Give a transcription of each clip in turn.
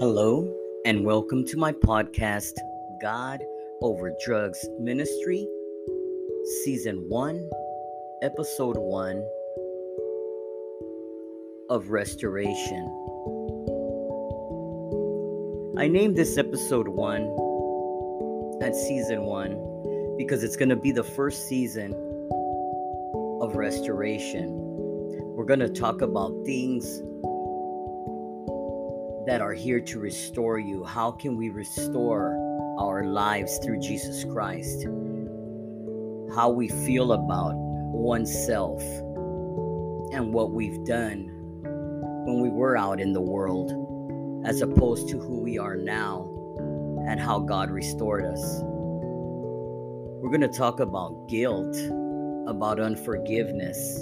Hello, and welcome to my podcast, God Over Drugs Ministry, Season 1, Episode 1 of Restoration. I named this Episode 1 and Season 1 because it's going to be the first season of restoration. We're going to talk about things that are here to restore you. How can we restore our lives through Jesus Christ? How we feel about oneself and what we've done when we were out in the world, as opposed to who we are now and how God restored us. We're going to talk about guilt, about unforgiveness,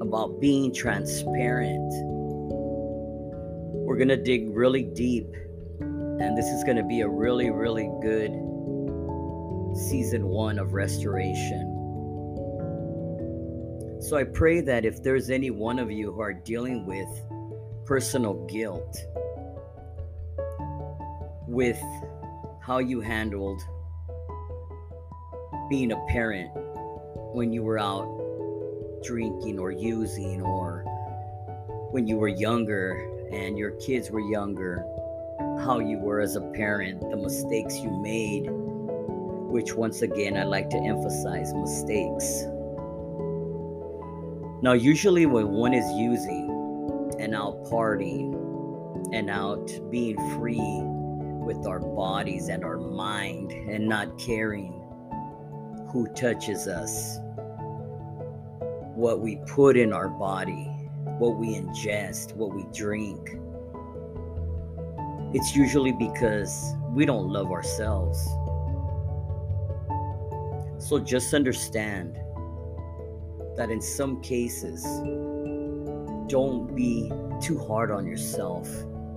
about being transparent we're going to dig really deep, and this is going to be a really, really good season one of restoration. So I pray that if there's any one of you who are dealing with personal guilt, with how you handled being a parent when you were out drinking or using, or when you were younger and your kids were younger, how you were as a parent, the mistakes you made, which once again I like to emphasize mistakes. Now, usually when one is using and out partying and out being free with our bodies and our mind and not caring who touches us, what we put in our body, what we ingest, what we drink, it's usually because we don't love ourselves. So just understand that in some cases, don't be too hard on yourself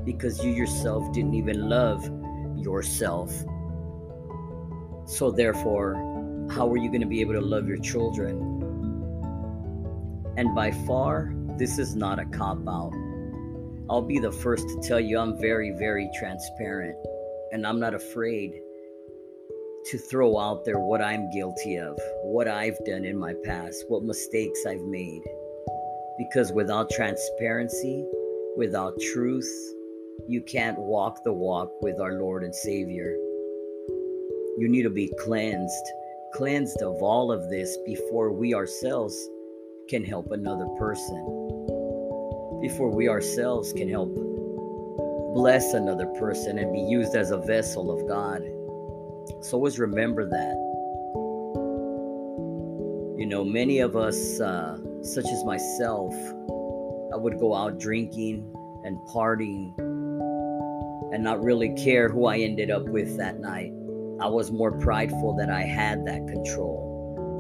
because you yourself didn't even love yourself. So, therefore, how are you going to be able to love your children? And by far, this is not a cop out. I'll be the first to tell you I'm very, very transparent, and I'm not afraid to throw out there what I'm guilty of, what I've done in my past, what mistakes I've made. Because without transparency, without truth, you can't walk the walk with our Lord and Savior. You need to be cleansed, cleansed of all of this before we ourselves can help another person, before we ourselves can help bless another person and be used as a vessel of God. So always remember that. You know, many of us, uh, such as myself, I would go out drinking and partying and not really care who I ended up with that night. I was more prideful that I had that control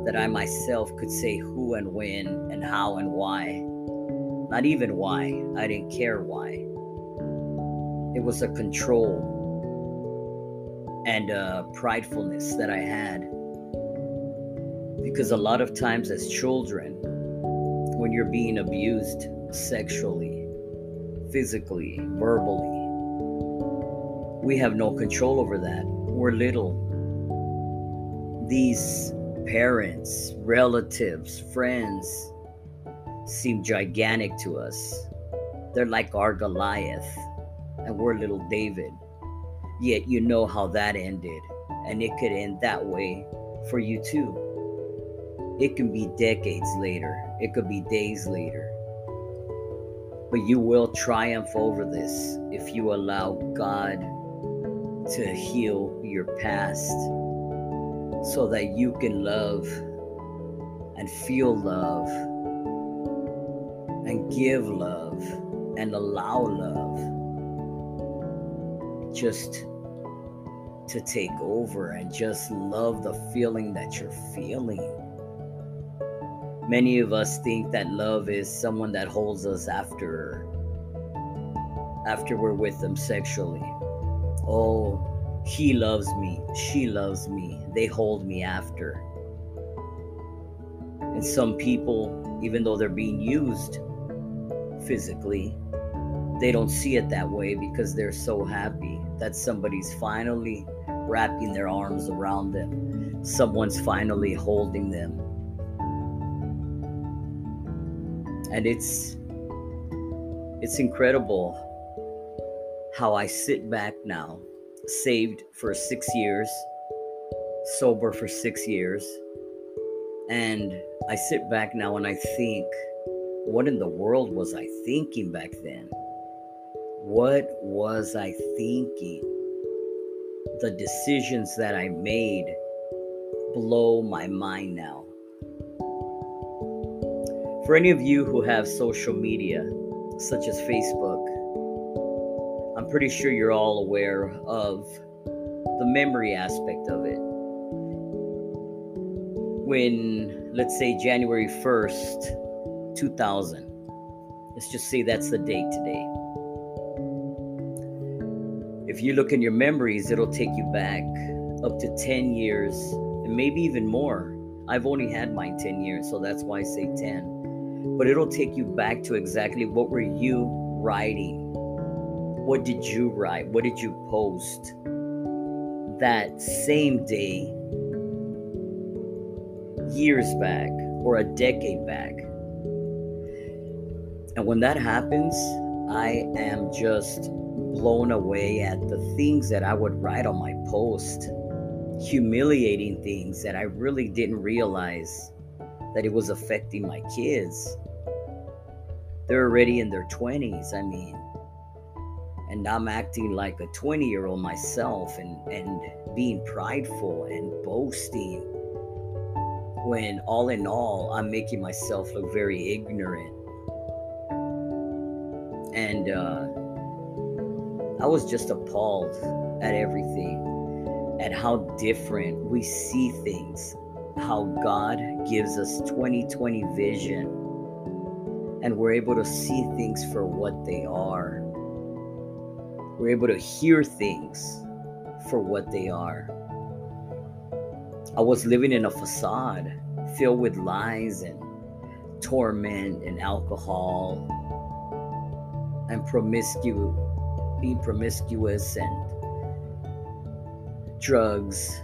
that I myself could say who and when and how and why. Not even why, I didn't care why. It was a control and a pridefulness that I had. Because a lot of times, as children, when you're being abused sexually, physically, verbally, we have no control over that. We're little. These parents, relatives, friends seem gigantic to us. They're like our Goliath, and we're little David. Yet you know how that ended, and it could end that way for you too. It can be decades later, it could be days later. But you will triumph over this if you allow God to heal your past so that you can love and feel love and give love and allow love just to take over and just love the feeling that you're feeling. Many of us think that love is someone that holds us after after we're with them sexually. Oh, he loves me. She loves me. They hold me after. And some people, even though they're being used physically, they don't see it that way because they're so happy that somebody's finally wrapping their arms around them. Someone's finally holding them. And it's it's incredible how I sit back now, saved for 6 years, sober for 6 years, and I sit back now and I think what in the world was I thinking back then? What was I thinking? The decisions that I made blow my mind now. For any of you who have social media, such as Facebook, I'm pretty sure you're all aware of the memory aspect of it. When, let's say, January 1st, 2000, let's just say that's the date today if you look in your memories, it'll take you back up to 10 years and maybe even more. I've only had mine 10 years, so that's why I say 10. But it'll take you back to exactly what were you writing? What did you write? What did you post that same day, years back, or a decade back? And when that happens, I am just blown away at the things that I would write on my post, humiliating things that I really didn't realize that it was affecting my kids. They're already in their 20s, I mean. And I'm acting like a 20 year old myself and, and being prideful and boasting when all in all, I'm making myself look very ignorant. And, uh, I was just appalled at everything, at how different we see things, how God gives us 2020 vision, and we're able to see things for what they are. We're able to hear things for what they are. I was living in a facade filled with lies and torment and alcohol and promiscuous being promiscuous and drugs,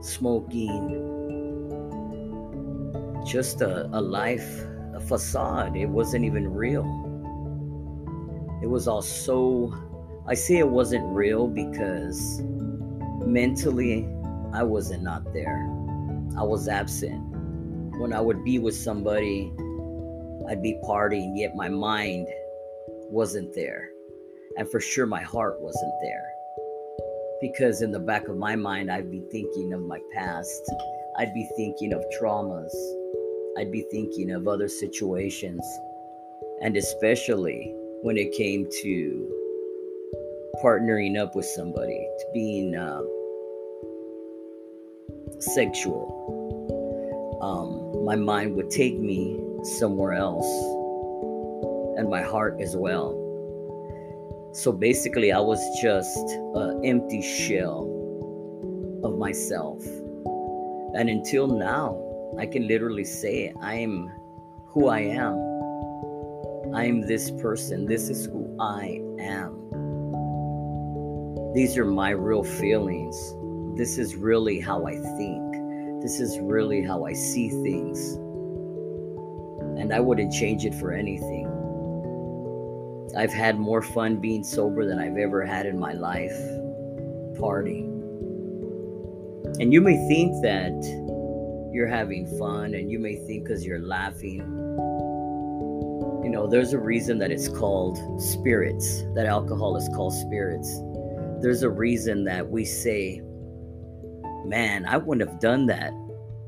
smoking, just a, a life, a facade. It wasn't even real. It was all so, I say it wasn't real because mentally I wasn't not there. I was absent. When I would be with somebody, I'd be partying, yet my mind wasn't there. And for sure, my heart wasn't there. Because in the back of my mind, I'd be thinking of my past. I'd be thinking of traumas. I'd be thinking of other situations. And especially when it came to partnering up with somebody, to being uh, sexual. Um, my mind would take me somewhere else, and my heart as well. So basically, I was just an empty shell of myself. And until now, I can literally say I'm who I am. I'm this person. This is who I am. These are my real feelings. This is really how I think. This is really how I see things. And I wouldn't change it for anything. I've had more fun being sober than I've ever had in my life. Party. And you may think that you're having fun, and you may think because you're laughing. You know, there's a reason that it's called spirits, that alcohol is called spirits. There's a reason that we say, man, I wouldn't have done that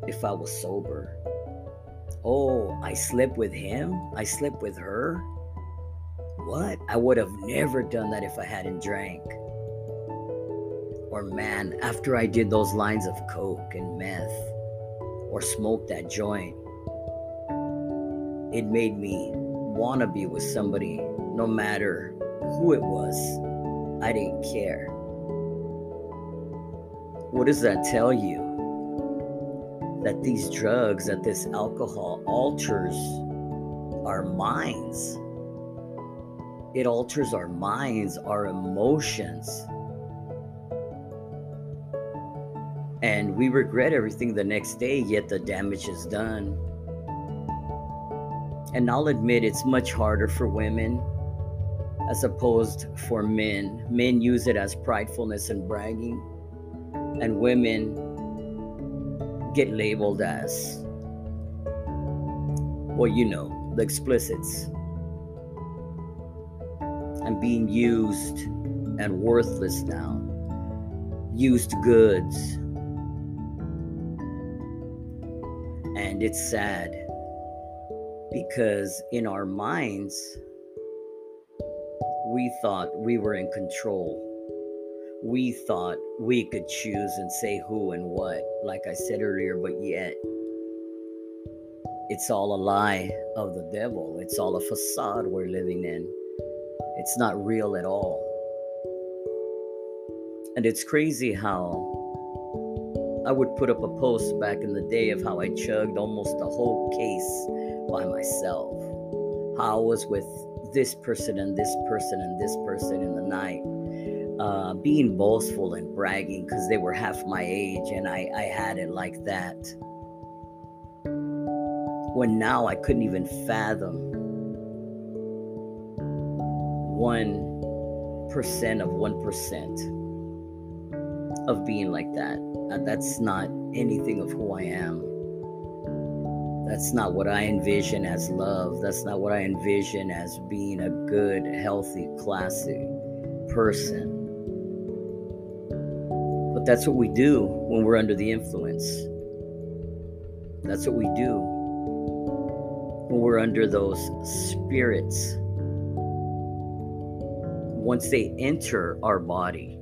if I was sober. Oh, I slept with him? I slept with her? What? I would have never done that if I hadn't drank. Or, man, after I did those lines of coke and meth, or smoked that joint, it made me want to be with somebody no matter who it was. I didn't care. What does that tell you? That these drugs, that this alcohol alters our minds it alters our minds, our emotions. And we regret everything the next day, yet the damage is done. And I'll admit it's much harder for women as opposed for men. Men use it as pridefulness and bragging, and women get labeled as, well, you know, the explicits. I'm being used and worthless now. Used goods. And it's sad because in our minds, we thought we were in control. We thought we could choose and say who and what, like I said earlier, but yet it's all a lie of the devil. It's all a facade we're living in. It's not real at all. And it's crazy how I would put up a post back in the day of how I chugged almost the whole case by myself. How I was with this person and this person and this person in the night. Uh, being boastful and bragging because they were half my age and I, I had it like that. When now I couldn't even fathom 1% of 1% of being like that. That's not anything of who I am. That's not what I envision as love. That's not what I envision as being a good, healthy, classy person. But that's what we do when we're under the influence. That's what we do when we're under those spirits once they enter our body,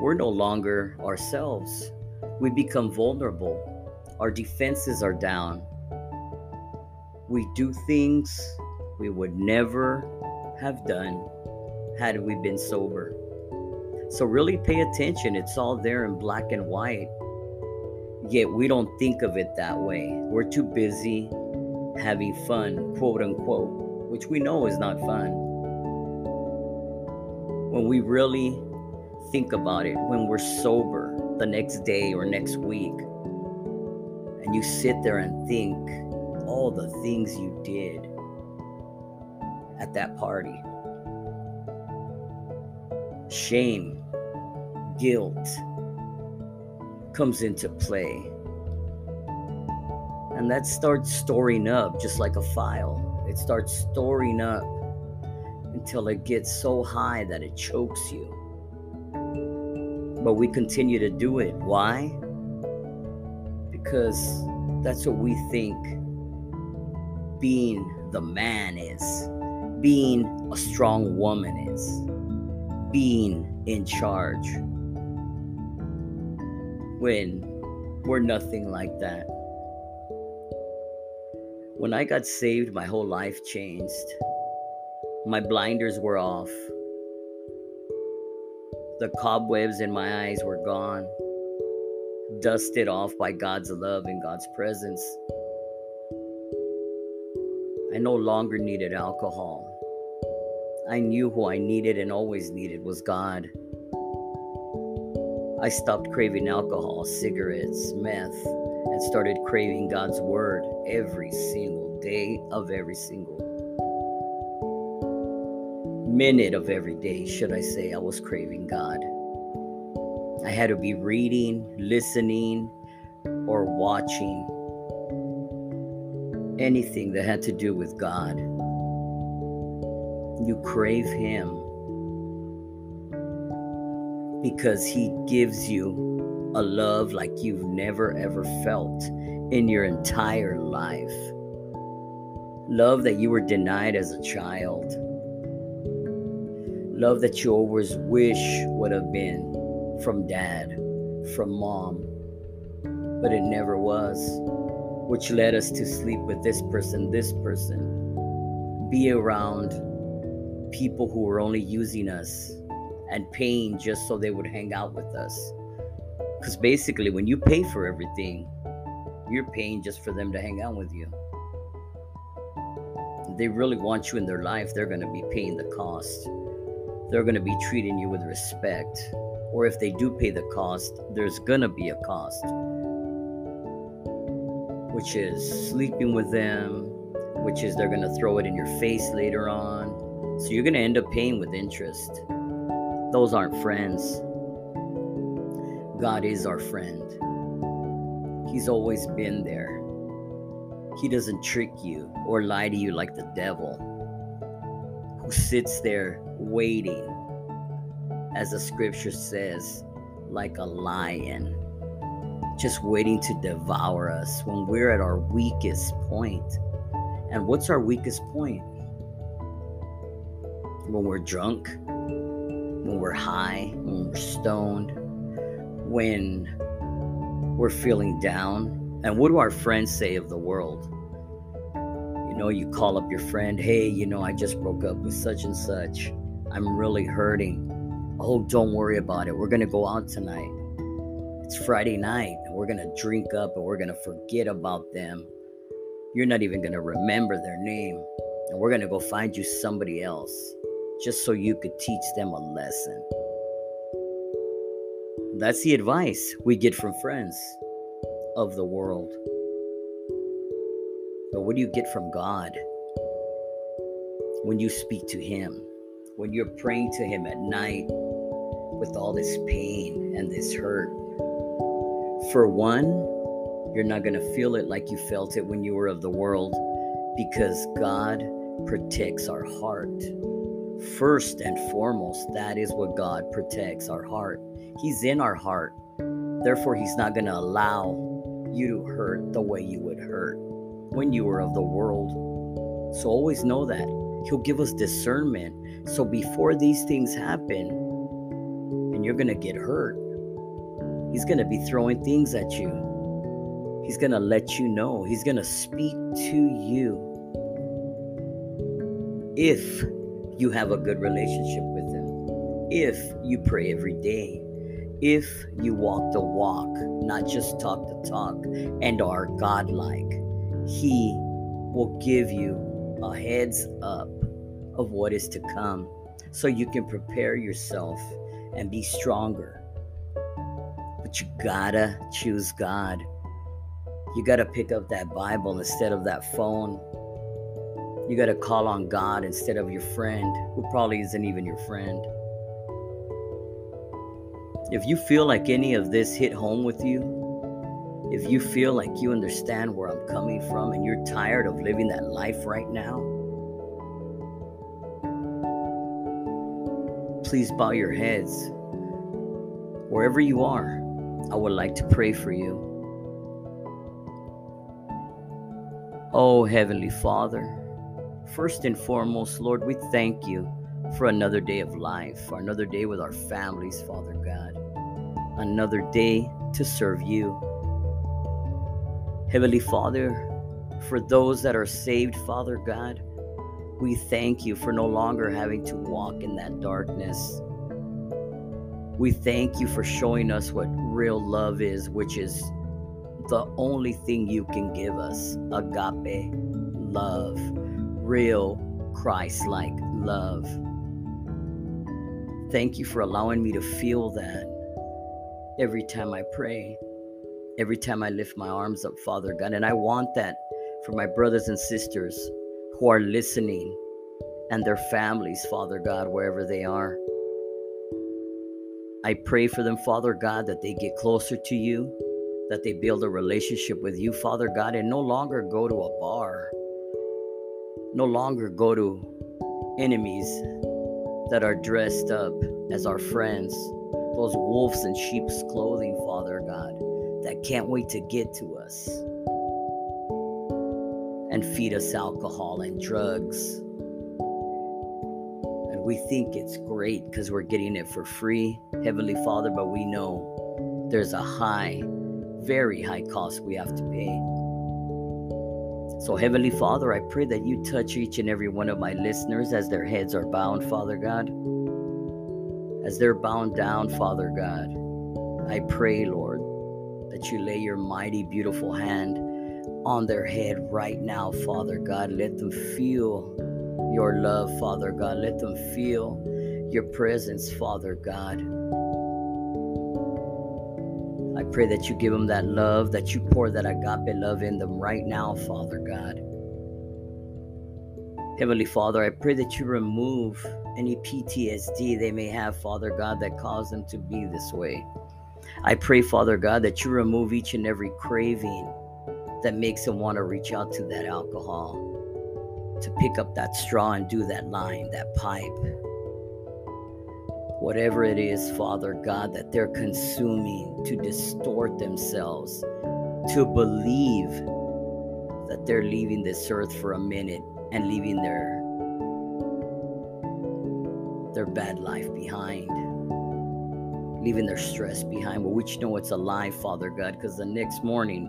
we're no longer ourselves. We become vulnerable. Our defenses are down. We do things we would never have done had we been sober. So, really pay attention. It's all there in black and white. Yet, we don't think of it that way. We're too busy having fun, quote unquote, which we know is not fun when we really think about it, when we're sober the next day or next week, and you sit there and think all the things you did at that party shame, guilt comes into play. And that starts storing up just like a file. It starts storing up until it gets so high that it chokes you. But we continue to do it. Why? Because that's what we think being the man is, being a strong woman is, being in charge. When we're nothing like that. When I got saved, my whole life changed. My blinders were off. The cobwebs in my eyes were gone, dusted off by God's love and God's presence. I no longer needed alcohol. I knew who I needed and always needed was God. I stopped craving alcohol, cigarettes, meth, and started craving God's word every single day of every single minute of every day, should I say, I was craving God. I had to be reading, listening, or watching anything that had to do with God. You crave Him because He gives you a love like you've never ever felt in your entire life. Love that you were denied as a child Love that you always wish would have been from dad, from mom, but it never was, which led us to sleep with this person, this person, be around people who were only using us and paying just so they would hang out with us. Because basically, when you pay for everything, you're paying just for them to hang out with you. they really want you in their life, they're going to be paying the cost. They're going to be treating you with respect. Or if they do pay the cost, there's going to be a cost, which is sleeping with them, which is they're going to throw it in your face later on. So you're going to end up paying with interest. Those aren't friends. God is our friend. He's always been there. He doesn't trick you or lie to you like the devil, who sits there waiting, as the scripture says, like a lion, just waiting to devour us when we're at our weakest point. And what's our weakest point? When we're drunk, when we're high, when we're stoned, when we're feeling down. And what do our friends say of the world? You know, you call up your friend, hey, you know, I just broke up with such and such. I'm really hurting. Oh, don't worry about it. We're going to go out tonight. It's Friday night and we're going to drink up and we're going to forget about them. You're not even going to remember their name. And we're going to go find you somebody else just so you could teach them a lesson. That's the advice we get from friends of the world. But what do you get from God when you speak to Him? When you're praying to Him at night with all this pain and this hurt? For one, you're not going to feel it like you felt it when you were of the world because God protects our heart. First and foremost, that is what God protects our heart. He's in our heart. Therefore, He's not going to allow you to hurt the way you would hurt when you were of the world. So always know that. He'll give us discernment. So before these things happen, and you're going to get hurt, He's going to be throwing things at you. He's going to let you know. He's going to speak to you. If you have a good relationship with Him, if you pray every day, if you walk the walk, not just talk the talk, and are godlike, He will give you a heads up of what is to come so you can prepare yourself and be stronger. But you gotta choose God. You gotta pick up that Bible instead of that phone. You gotta call on God instead of your friend, who probably isn't even your friend. If you feel like any of this hit home with you, if you feel like you understand where I'm coming from and you're tired of living that life right now, please bow your heads. Wherever you are, I would like to pray for you. Oh, Heavenly Father, first and foremost, Lord, we thank you for another day of life, for another day with our families, Father God, another day to serve you. Heavenly Father, for those that are saved, Father God, we thank you for no longer having to walk in that darkness. We thank you for showing us what real love is, which is the only thing you can give us agape love, real Christ like love. Thank you for allowing me to feel that every time I pray, every time I lift my arms up, Father God. And I want that for my brothers and sisters who are listening and their families, Father God, wherever they are. I pray for them, Father God, that they get closer to you, that they build a relationship with you, Father God, and no longer go to a bar, no longer go to enemies that are dressed up as our friends, those wolves in sheep's clothing, Father God, that can't wait to get to us and feed us alcohol and drugs. We think it's great because we're getting it for free, Heavenly Father, but we know there's a high, very high cost we have to pay. So, Heavenly Father, I pray that you touch each and every one of my listeners as their heads are bound, Father God. As they're bound down, Father God, I pray, Lord, that you lay your mighty, beautiful hand on their head right now, Father God. Let them feel your love, Father God. Let them feel your presence, Father God. I pray that you give them that love, that you pour that agape love in them right now, Father God. Heavenly Father, I pray that you remove any PTSD they may have, Father God, that caused them to be this way. I pray, Father God, that you remove each and every craving that makes them want to reach out to that alcohol, to pick up that straw and do that line, that pipe. Whatever it is, Father God, that they're consuming to distort themselves, to believe that they're leaving this earth for a minute and leaving their their bad life behind leaving their stress behind but which know it's a lie father god because the next morning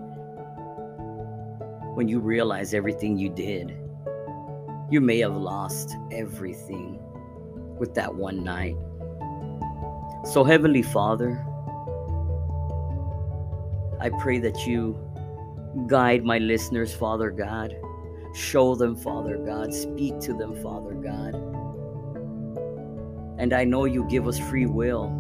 when you realize everything you did you may have lost everything with that one night so heavenly father i pray that you guide my listeners father god Show them, Father God. Speak to them, Father God. And I know you give us free will.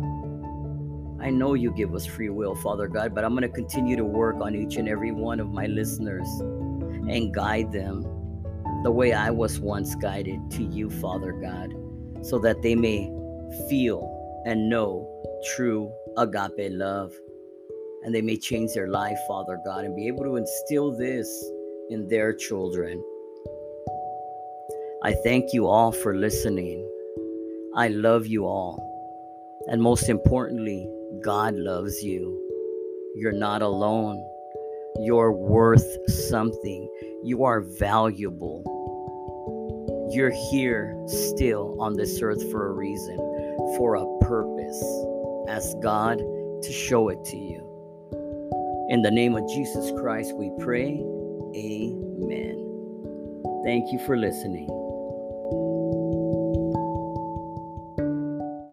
I know you give us free will, Father God, but I'm going to continue to work on each and every one of my listeners and guide them the way I was once guided to you, Father God, so that they may feel and know true agape love. And they may change their life, Father God, and be able to instill this in their children. I thank you all for listening. I love you all. And most importantly, God loves you. You're not alone. You're worth something. You are valuable. You're here still on this earth for a reason, for a purpose. Ask God to show it to you. In the name of Jesus Christ, we pray. Amen. Thank you for listening.